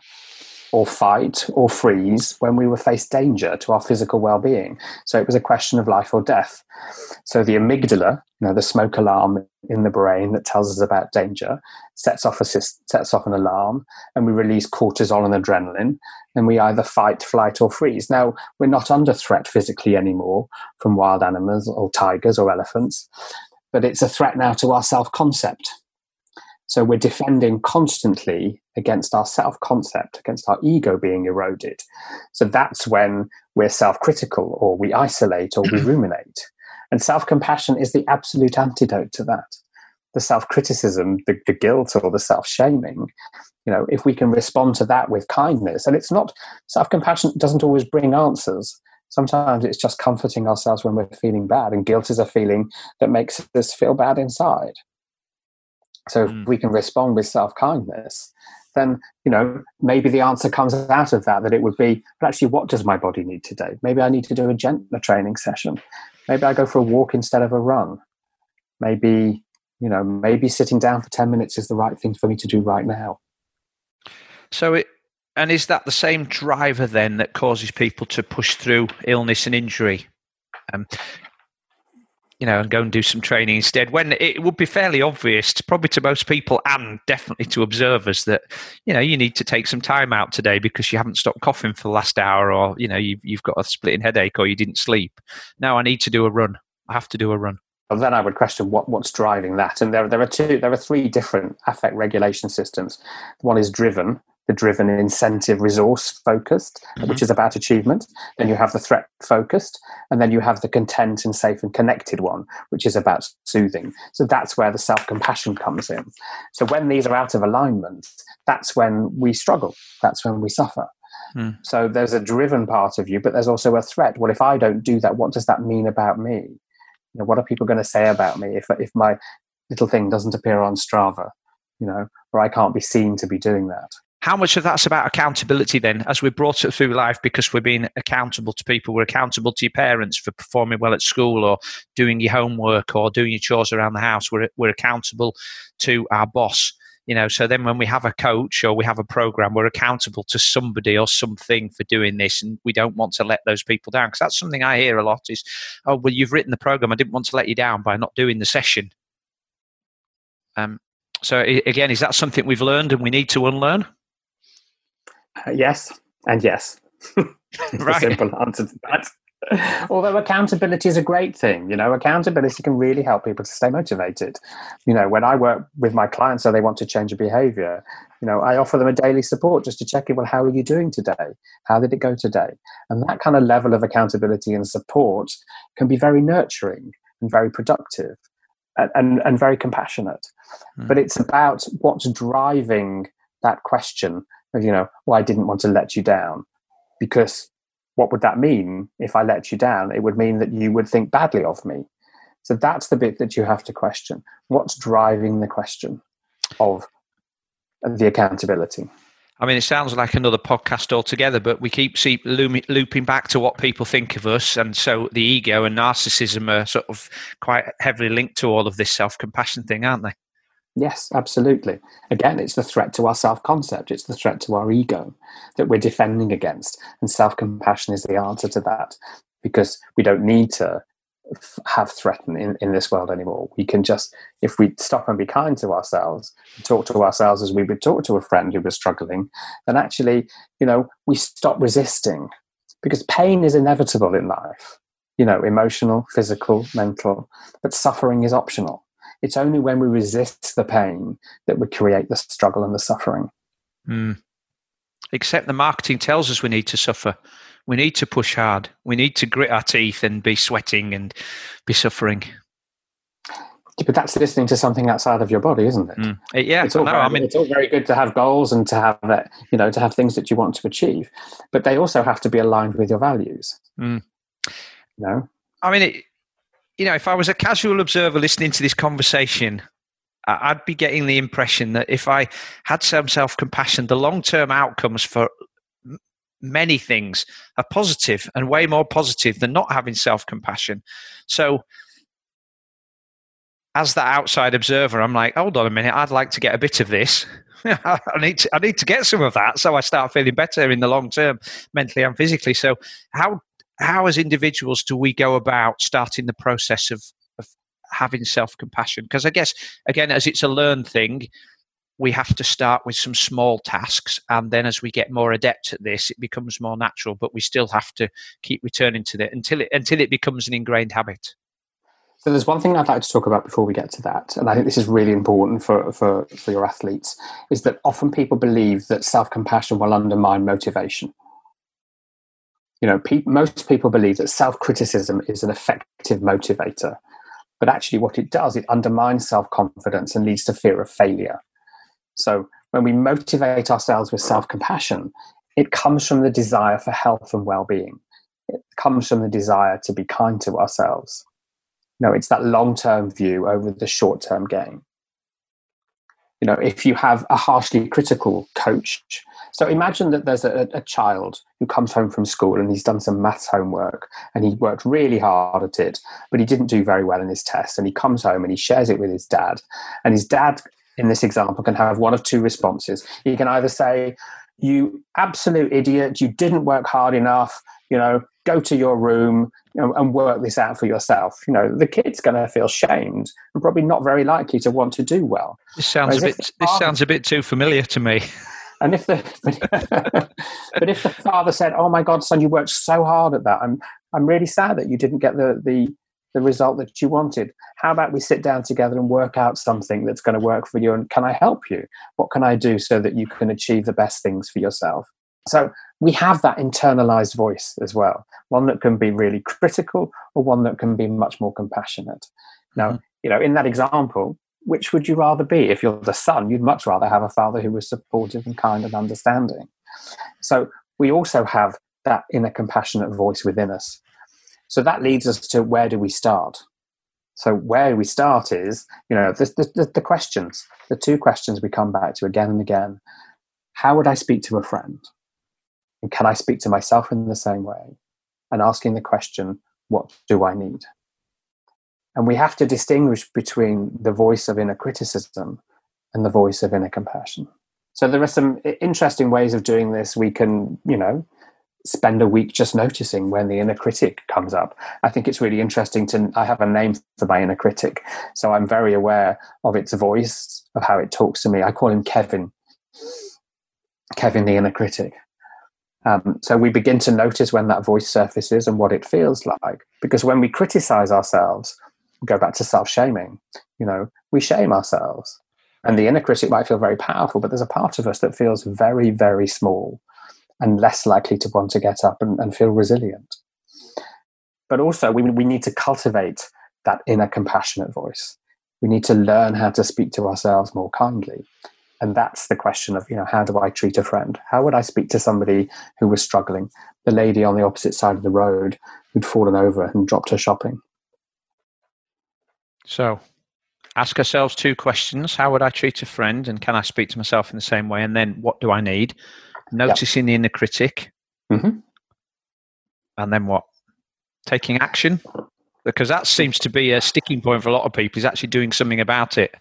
S2: or fight or freeze when we were faced danger to our physical well-being. So it was a question of life or death. So the amygdala you know the smoke alarm in the brain that tells us about danger sets off a sets off an alarm and we release cortisol and adrenaline and we either fight flight or freeze. Now we're not under threat physically anymore from wild animals or tigers or elephants but it's a threat now to our self-concept so we're defending constantly against our self concept, against our ego being eroded. So that's when we're self critical or we isolate or we mm-hmm. ruminate. And self compassion is the absolute antidote to that. The self criticism, the, the guilt or the self shaming, you know, if we can respond to that with kindness, and it's not self compassion doesn't always bring answers. Sometimes it's just comforting ourselves when we're feeling bad, and guilt is a feeling that makes us feel bad inside. So
S1: Mm.
S2: if we can respond with self kindness, then you know maybe the answer comes out of that that it would be, but actually, what does my body need today? Maybe I need to do a gentler training session. Maybe I go for a walk instead of a run. Maybe you know maybe sitting down for ten minutes is the right thing for me to do right now.
S1: So it, and is that the same driver then that causes people to push through illness and injury? Um, you know, and go and do some training instead. When it would be fairly obvious, probably to most people and definitely to observers, that you know you need to take some time out today because you haven't stopped coughing for the last hour, or you know you've, you've got a splitting headache, or you didn't sleep. Now I need to do a run. I have to do a run.
S2: Well, then I would question what, what's driving that. And there, there are two, there are three different affect regulation systems. One is driven, the driven incentive resource focused,
S1: Mhm.
S2: which is about achievement. Then you have the threat focused, and then you have the content and safe and connected one, which is about soothing. So that's where the self compassion comes in. So when these are out of alignment, that's when we struggle. That's when we suffer.
S1: Hmm.
S2: So there's a driven part of you, but there's also a threat. Well, if I don't do that, what does that mean about me? You know, what are people going to say about me if if my little thing doesn't appear on Strava? You know, or I can't be seen to be doing that.
S1: How much of that's about accountability then, as we're brought it through life because we're being accountable to people? We're accountable to your parents for performing well at school or doing your homework or doing your chores around the house. We're, we're accountable to our boss. you know so then when we have a coach or we have a program we're accountable to somebody or something for doing this and we don't want to let those people down because that's something i hear a lot is oh well you've written the program i didn't want to let you down by not doing the session um, so again is that something we've learned and we need to unlearn
S2: uh, yes and yes right. simple answer to that Although accountability is a great thing, you know, accountability can really help people to stay motivated. You know, when I work with my clients, so they want to change a behavior, you know, I offer them a daily support just to check in. Well, how are you doing today? How did it go today? And that kind of level of accountability and support can be very nurturing and very productive and, and, and very compassionate. Mm. But it's about what's driving that question you know, well, I didn't want to let you down because what would that mean if I let you down? It would mean that you would think badly of me. So that's the bit that you have to question. What's driving the question of the accountability?
S1: I mean, it sounds like another podcast altogether, but we keep see, looping back to what people think of us. And so the ego and narcissism are sort of quite heavily linked to all of this self compassion thing, aren't they?
S2: Yes, absolutely. Again, it's the threat to our self concept, it's the threat to our ego that we're defending against. And self compassion is the answer to that because we don't need to f- have threaten in, in this world anymore. We can just, if we stop and be kind to ourselves, talk to ourselves as we would talk to a friend who was struggling, then actually, you know, we stop resisting because pain is inevitable in life, you know, emotional, physical, mental, but suffering is optional it's only when we resist the pain that we create the struggle and the suffering.
S1: Mm. Except the marketing tells us we need to suffer. We need to push hard. We need to grit our teeth and be sweating and be suffering.
S2: But that's listening to something outside of your body, isn't it? Mm.
S1: Yeah,
S2: it's all,
S1: no,
S2: very, I mean, it's all very good to have goals and to have that, you know, to have things that you want to achieve, but they also have to be aligned with your values. Mm. You know,
S1: I mean, it, you know, if I was a casual observer listening to this conversation, I'd be getting the impression that if I had some self compassion, the long term outcomes for many things are positive and way more positive than not having self compassion. So, as that outside observer, I'm like, hold on a minute, I'd like to get a bit of this. I need to, I need to get some of that, so I start feeling better in the long term, mentally and physically. So, how how as individuals do we go about starting the process of, of having self-compassion? Because i guess again as it's a learned thing we have to start with some small tasks and then as we get more adept at this it becomes more natural but we still have to keep returning to it until it until it becomes an ingrained habit.
S2: So there's one thing I'd like to talk about before we get to that, and I think this is really important for, for, for your athletes, is that often people believe that self-compassion will undermine motivation you know, pe- most people believe that self criticism is an effective motivator, but actually, what it does, it undermines self confidence and leads to fear of failure. So, when we motivate ourselves with self compassion, it comes from the desire for health and well being. It comes from the desire to be kind to ourselves. You know, it's that long term view over the short term gain you know if you have a harshly critical coach so imagine that there's a, a, child who comes home from school and he's done some maths homework and he worked really hard at it but he didn't do very well in his test and he comes home and he shares it with his dad and his dad in this example can have one of two responses he can either say you absolute idiot you didn't work hard enough you know go to your room you know, and work this out for yourself. You know, the kid's going to feel shamed and probably not very likely to want to do well.
S1: This sounds Whereas a bit. This sounds a bit too familiar to me.
S2: And if the but if the father said, "Oh my God, son, you worked so hard at that. I'm I'm really sad that you didn't get the the the result that you wanted. How about we sit down together and work out something that's going to work for you? And can I help you? What can I do so that you can achieve the best things for yourself?" So we have that internalized voice as well, one that can be really critical or one that can be much more compassionate. Now, mm-hmm. you know, in that example, which would you rather be? If you're the son, you'd much rather have a father who was supportive and kind and understanding. So we also have that inner compassionate voice within us. So that leads us to where do we start? So where we start is, you know, the, the, the questions, the two questions we come back to again and again. How would I speak to a friend? And can I speak to myself in the same way? And asking the question, what do I need? And we have to distinguish between the voice of inner criticism and the voice of inner compassion. So there are some interesting ways of doing this. We can, you know, spend a week just noticing when the inner critic comes up. I think it's really interesting to I have a name for my inner critic. So I'm very aware of its voice, of how it talks to me. I call him Kevin. Kevin the inner critic. Um, so we begin to notice when that voice surfaces and what it feels like. Because when we criticize ourselves, go back to self-shaming, you know, we shame ourselves. And the inner critic might feel very powerful, but there's a part of us that feels very, very small and less likely to want to get up and, and feel resilient. But also, we, we need to cultivate that inner compassionate voice. We need to learn how to speak to ourselves more kindly. And that's the question of, you know, how do I treat a friend? How would I speak to somebody who was struggling? The lady on the opposite side of the road who'd fallen over and dropped her shopping.
S1: So, ask ourselves two questions How would I treat a friend? And can I speak to myself in the same way? And then, what do I need? Noticing yep. the inner critic. Mm-hmm. And then what? Taking action? Because that seems to be a sticking point for a lot of people, is actually doing something about it.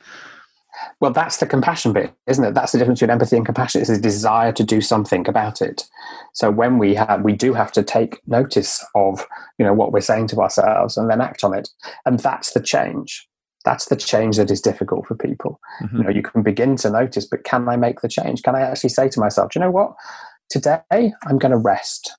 S2: Well, that's the compassion bit, isn't it? That's the difference between empathy and compassion. It's a desire to do something about it. So when we have, we do have to take notice of, you know, what we're saying to ourselves and then act on it. And that's the change. That's the change that is difficult for people. Mm-hmm. You know, you can begin to notice, but can I make the change? Can I actually say to myself, do you know what? Today I'm going to rest.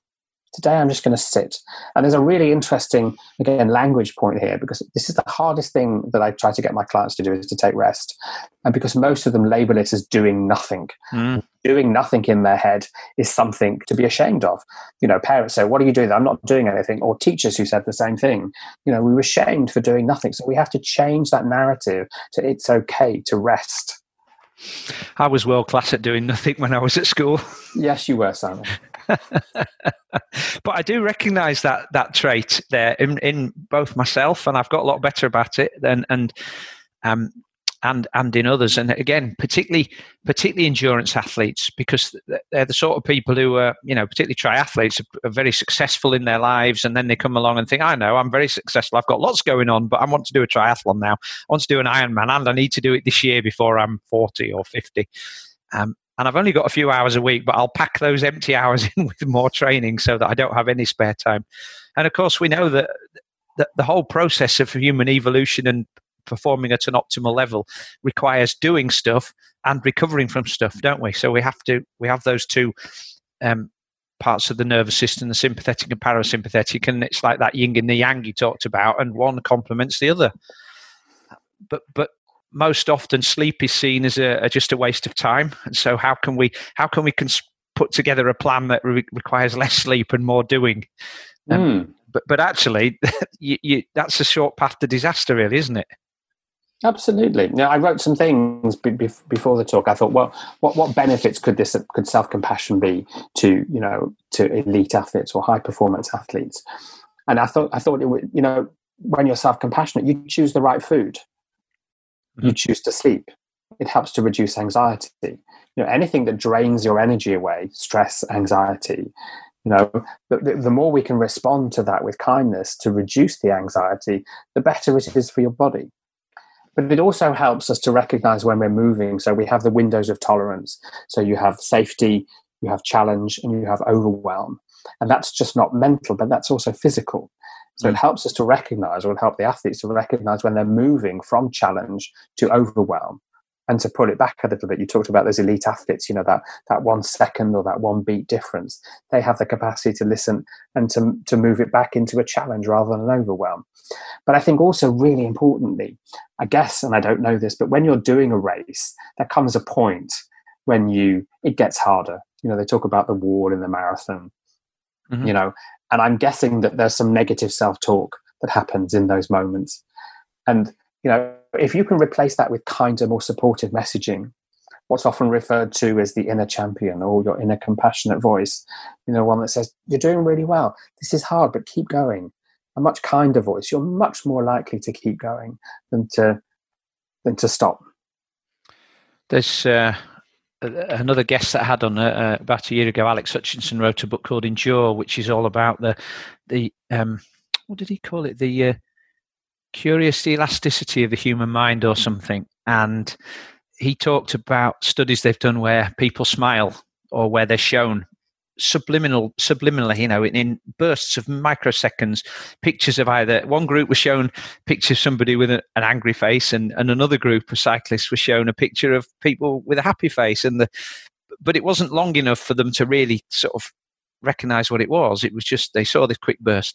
S2: Today I'm just going to sit. And there's a really interesting, again, language point here because this is the hardest thing that I try to get my clients to do is to take rest. And because most of them label it as doing nothing. Mm. Doing nothing in their head is something to be ashamed of. You know, parents say, What are you doing? I'm not doing anything. Or teachers who said the same thing. You know, we were shamed for doing nothing. So we have to change that narrative to it's okay to rest.
S1: I was world class at doing nothing when I was at school.
S2: Yes, you were, Simon.
S1: but I do recognise that that trait there in, in both myself, and I've got a lot better about it. Than, and um, and and in others. And again, particularly particularly endurance athletes, because they're the sort of people who are, you know, particularly triathletes, are, very successful in their lives, and then they come along and think, I know, I'm very successful. I've got lots going on, but I want to do a triathlon now. I want to do an Ironman, and I need to do it this year before I'm 40 or 50. Um, and I've only got a few hours a week, but I'll pack those empty hours in with more training so that I don't have any spare time. And of course, we know that the, the whole process of human evolution and performing at an optimal level requires doing stuff and recovering from stuff, don't we? So we have to we have those two um, parts of the nervous system, the sympathetic and parasympathetic, and it's like that yin and the yang you talked about, and one complements the other. But but most often sleep is seen as a, a, just a waste of time and so how can we how can we cons- put together a plan that re- requires less sleep and more doing um, mm. but but actually you, you, that's a short path to disaster really isn't it
S2: absolutely now i wrote some things be, be, before the talk i thought well what, what benefits could this could self-compassion be to you know to elite athletes or high performance athletes and i thought i thought it would you know when you're self-compassionate you choose the right food you mm-hmm. choose to sleep. It helps to reduce anxiety. You know, anything that drains your energy away, stress, anxiety, you know, the, the more we can respond to that with kindness to reduce the anxiety, the better it is for your body. But it also helps us to recognize when we're moving. So we have the windows of tolerance. So you have safety, you have challenge, and you have overwhelm. And that's just not mental, but that's also physical. So it mm. helps us to recognize, or help the athletes to recognize when they're moving from challenge to overwhelm and to pull it back a little bit. You talked about those elite athletes, you know, that, that one second or that one beat difference. They have the capacity to listen and to, to move it back into a challenge rather than an overwhelm. But I think also, really importantly, I guess, and I don't know this, but when you're doing a race, there comes a point when you it gets harder. You know, they talk about the wall in the marathon. Mm-hmm. You know, and I'm guessing that there's some negative self talk that happens in those moments. And, you know, if you can replace that with kinder, more supportive messaging, what's often referred to as the inner champion or your inner compassionate voice, you know, one that says, You're doing really well. This is hard, but keep going. A much kinder voice, you're much more likely to keep going than to than to stop.
S1: There's uh, another guest that I had on uh, uh, about a year ago, Alex Hutchinson, wrote a book called Endure, which is all about the the um, what did he call it? The uh, curious elasticity of the human mind, or something. And he talked about studies they've done where people smile or where they're shown subliminal subliminally you know in, in, bursts of microseconds pictures of either one group was shown pictures of somebody with a, an angry face and, and another group of cyclists was shown a picture of people with a happy face and the but it wasn't long enough for them to really sort of recognize what it was it was just they saw this quick burst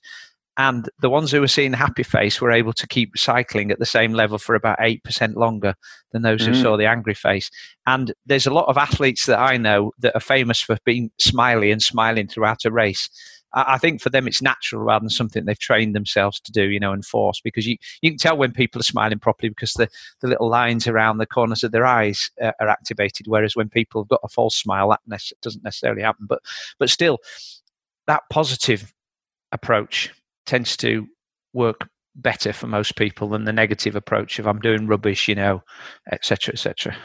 S1: and the ones who were seeing the happy face were able to keep cycling at the same level for about 8% longer than those who mm. saw the angry face and there's a lot of athletes that i know that are famous for being smiley and smiling throughout a race I think for them it's natural rather than something they've trained themselves to do, you know, and force. Because you, you can tell when people are smiling properly because the, the little lines around the corners of their eyes uh, are activated. Whereas when people have got a false smile, that ne- doesn't necessarily happen. But but still, that positive approach tends to work better for most people than the negative approach of I'm doing rubbish, you know, etc. etc.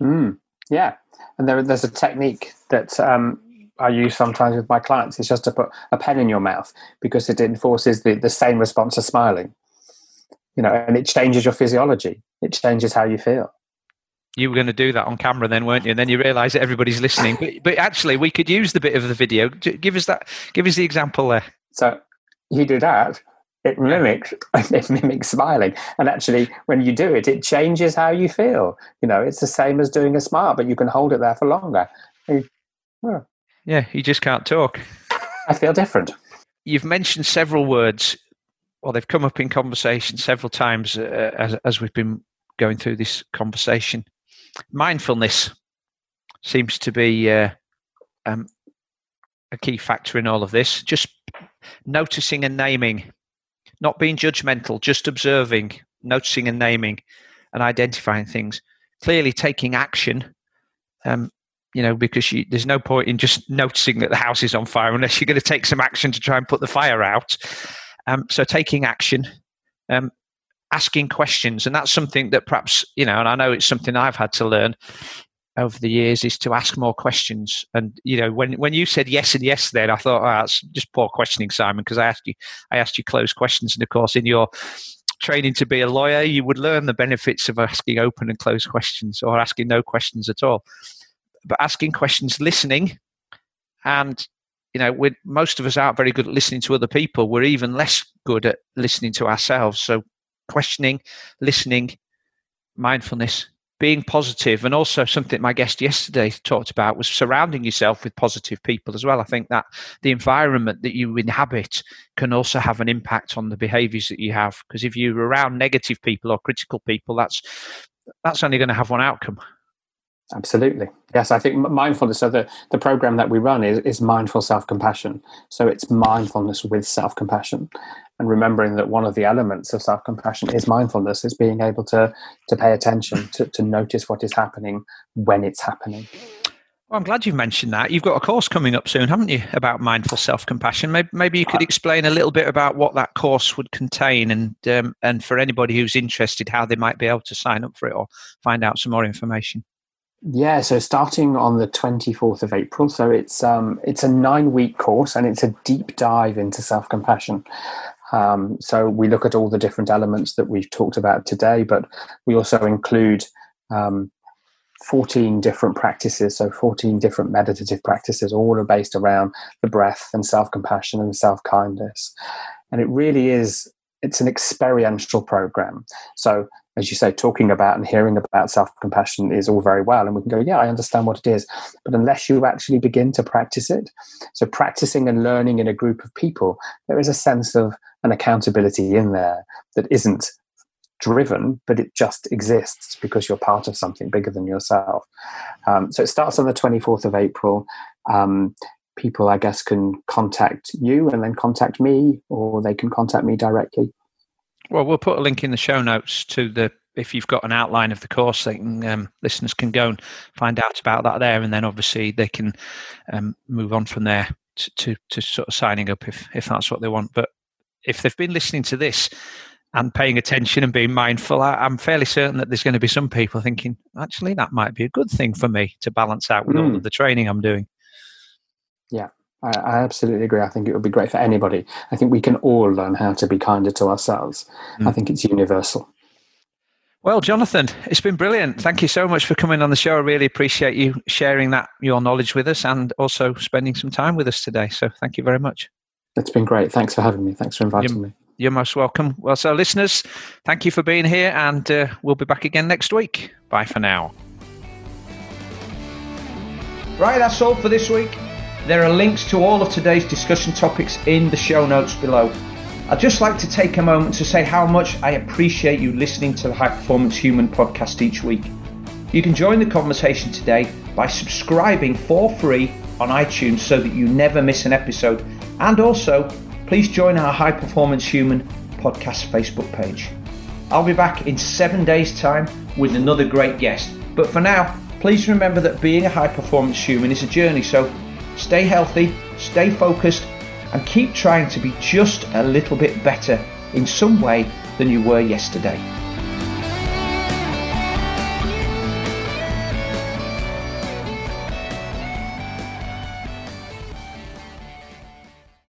S2: Mm, yeah, and there, there's a technique that um, I use sometimes with my clients. It's just to put a pen in your mouth because it enforces the, the same response as smiling. You know, and it changes your physiology. It changes how you feel.
S1: You were going to do that on camera, then, weren't you? And then you realise that everybody's listening. But, but actually, we could use the bit of the video. Give us that. Give us the example there.
S2: So you do that, it mimics it mimics smiling. And actually when you do it it changes how you feel. You know it's the same as doing a smile but you can hold it there for longer.
S1: Yeah you just can't talk.
S2: I feel different.
S1: You've mentioned several words. Well they've come up in conversation several times uh, as, as we've been going through this conversation. Mindfulness seems to be uh, um, a key factor in all of this. Just noticing and naming, not being judgmental, just observing, noticing and naming, and identifying things. Clearly, taking action. Um, you know, because you, there's no point in just noticing that the house is on fire unless you're going to take some action to try and put the fire out. Um, so, taking action, um, asking questions, and that's something that perhaps you know, and I know it's something I've had to learn over the years is to ask more questions. And you know, when when you said yes and yes, then I thought, oh, that's just poor questioning, Simon, because I asked you, I asked you closed questions, and of course, in your training to be a lawyer, you would learn the benefits of asking open and closed questions, or asking no questions at all. But asking questions, listening, and you know, with most of us aren't very good at listening to other people. We're even less good at listening to ourselves. So, questioning, listening, mindfulness being positive and also something my guest yesterday talked about was surrounding yourself with positive people as well. I think that the environment that you inhabit can also have an impact on the behaviors that you have because if you're around negative people or critical people that's that's only going to have one outcome
S2: Absolutely. Yes, I think mindfulness. So the, the program that we run is, is mindful self compassion. So it's mindfulness with self compassion and remembering that one of the elements of self compassion is mindfulness, is being able to, to pay attention, to, to notice what is happening when it's happening.
S1: Well, I'm glad you've mentioned that. You've got a course coming up soon, haven't you, about mindful self compassion? Maybe, maybe you could uh, explain a little bit about what that course would contain and, um, and for anybody who's interested, how they might be able to sign up for it or find out some more information.
S2: Yeah, so starting on the 24th of April. So it's um it's a 9-week course and it's a deep dive into self-compassion. Um, so we look at all the different elements that we've talked about today, but we also include um, 14 different practices. So 14 different meditative practices, all are based around the breath and self-compassion and self-kindness. And it really is it's an experiential program. So as you say, talking about and hearing about self compassion is all very well. And we can go, yeah, I understand what it is. But unless you actually begin to practice it, so practicing and learning in a group of people, there is a sense of an accountability in there that isn't driven, but it just exists because you're part of something bigger than yourself. Um, so it starts on the 24th of April. Um, people, I guess, can contact you and then contact me, or they can contact me directly.
S1: Well, we'll put a link in the show notes to the if you've got an outline of the course, they can, um, listeners can go and find out about that there, and then obviously they can um, move on from there to, to, to sort of signing up if if that's what they want. But if they've been listening to this and paying attention and being mindful, I, am fairly certain that there's going to be some people thinking, actually, that might be a good thing for me to balance out with mm. all hmm. of the training I'm doing.
S2: Yeah, I, I, absolutely agree. I think it would be great for anybody. I think we can all learn how to be kinder to ourselves. Mm. I think it's universal.
S1: Well, Jonathan, it's been brilliant. Thank you so much for coming on the show. I really appreciate you sharing that your knowledge with us and also spending some time with us today. So thank you very much.
S2: It's been great. Thanks for having me. Thanks for inviting
S1: you're,
S2: me.
S1: You're most welcome. Well, so listeners, thank you for being here, and uh, we'll be back again next week. Bye for now. Right, that's all for this week. There are links to all of today's discussion topics in the show notes below. I'd just like to take a moment to say how much I appreciate you listening to the High Performance Human podcast each week. You can join the conversation today by subscribing for free on iTunes so that you never miss an episode. And also, please join our High Performance Human podcast Facebook page. I'll be back in seven days' time with another great guest. But for now, please remember that being a high performance human is a journey, so stay healthy, stay focused, and keep trying to be just a little bit better in some way than you were yesterday.